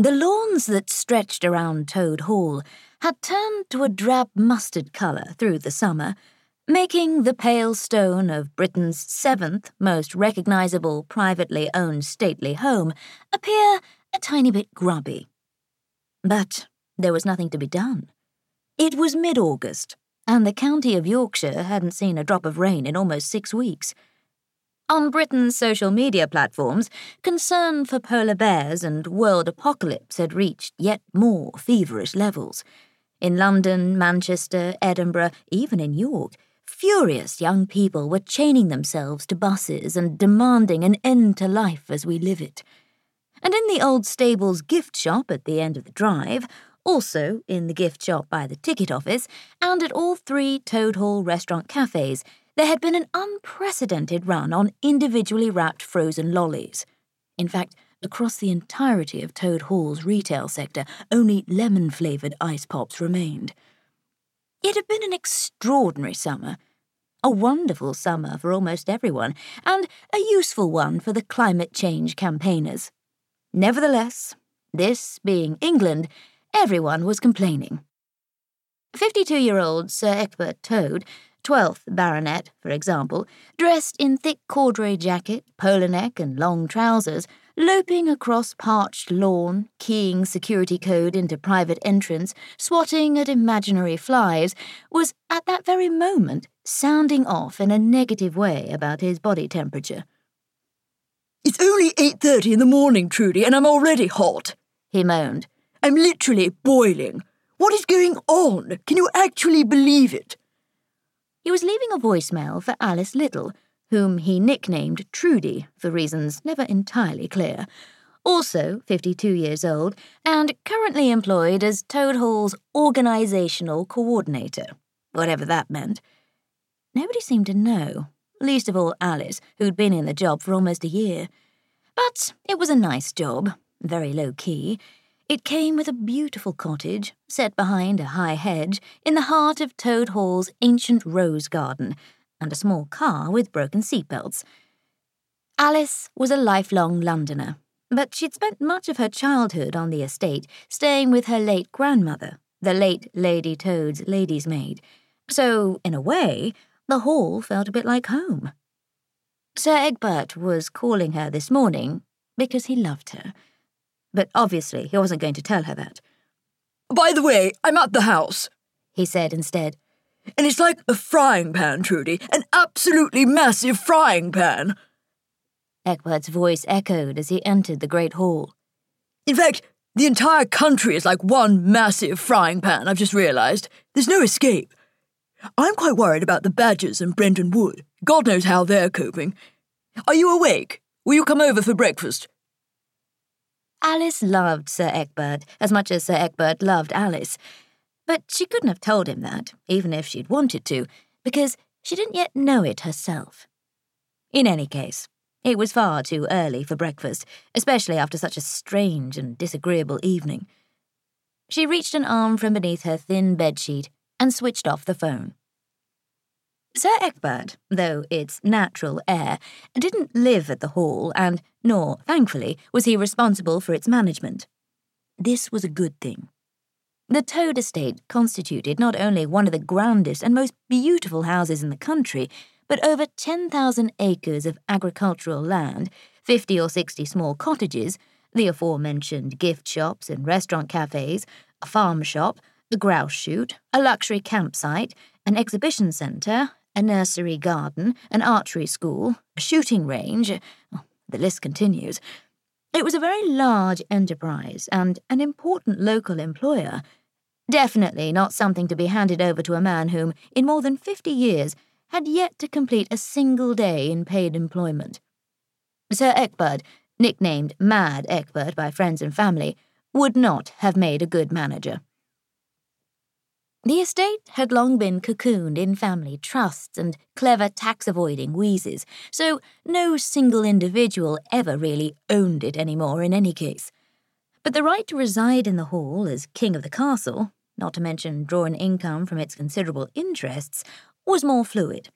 The lawns that stretched around Tode Hall had turned to a drab mustard colour through the summer, making the pale stone of Britain's seventh most recognisable privately owned stately home appear a tiny bit grubby. But there was nothing to be done. It was mid August, and the county of Yorkshire hadn't seen a drop of rain in almost six weeks. On Britain's social media platforms, concern for polar bears and world apocalypse had reached yet more feverish levels. In London, Manchester, Edinburgh, even in York, furious young people were chaining themselves to buses and demanding an end to life as we live it. And in the old stables gift shop at the end of the drive, also in the gift shop by the ticket office, and at all three Tode Hall restaurant cafes, there had been an unprecedented run on individually wrapped frozen lollies. In fact, across the entirety of Tode Hall's retail sector, only lemon flavoured ice pops remained. It had been an extraordinary summer. A wonderful summer for almost everyone, and a useful one for the climate change campaigners. Nevertheless, this being England, everyone was complaining. 52 year old Sir Egbert Tode 12th Baronet, for example, dressed in thick corduroy jacket, polo neck, and long trousers, loping across parched lawn, keying security code into private entrance, swatting at imaginary flies, was at that very moment sounding off in a negative way about his body temperature. It's only 8.30 in the morning, Trudy, and I'm already hot, he moaned. I'm literally boiling. What is going on? Can you actually believe it? He was leaving a voicemail for Alice Little, whom he nicknamed Trudy for reasons never entirely clear, also 52 years old and currently employed as Tode Hall's organisational coordinator, whatever that meant. Nobody seemed to know, least of all Alice, who'd been in the job for almost a year. But it was a nice job, very low key, it came with a beautiful cottage, set behind a high hedge, in the heart of Tode Hall's ancient rose garden, and a small car with broken seatbelts. Alice was a lifelong Londoner, but she'd spent much of her childhood on the estate, staying with her late grandmother, the late Lady Tode's lady's maid. So, in a way, the hall felt a bit like home. Sir Egbert was calling her this morning because he loved her but obviously he wasn't going to tell her that. By the way, I'm at the house, he said instead. And it's like a frying pan, Trudy, an absolutely massive frying pan. Egbert's voice echoed as he entered the great hall. In fact, the entire country is like one massive frying pan, I've just realised. There's no escape. I'm quite worried about the Badgers and Brenton Wood. God knows how they're coping. Are you awake? Will you come over for breakfast? Alice loved Sir Egbert as much as Sir Egbert loved Alice, but she couldn't have told him that, even if she'd wanted to, because she didn't yet know it herself. In any case, it was far too early for breakfast, especially after such a strange and disagreeable evening. She reached an arm from beneath her thin bedsheet and switched off the phone. Sir Egbert, though its natural heir, didn't live at the Hall, and nor, thankfully, was he responsible for its management. This was a good thing. The Tode estate constituted not only one of the grandest and most beautiful houses in the country, but over 10,000 acres of agricultural land, 50 or 60 small cottages, the aforementioned gift shops and restaurant cafes, a farm shop, a grouse shoot, a luxury campsite, an exhibition centre, a nursery garden, an archery school, a shooting range. Oh, the list continues. It was a very large enterprise and an important local employer. Definitely not something to be handed over to a man whom, in more than fifty years, had yet to complete a single day in paid employment. Sir Egbert, nicknamed Mad Egbert by friends and family, would not have made a good manager. The estate had long been cocooned in family trusts and clever tax avoiding wheezes, so no single individual ever really owned it anymore in any case. But the right to reside in the hall as king of the castle, not to mention draw an income from its considerable interests, was more fluid.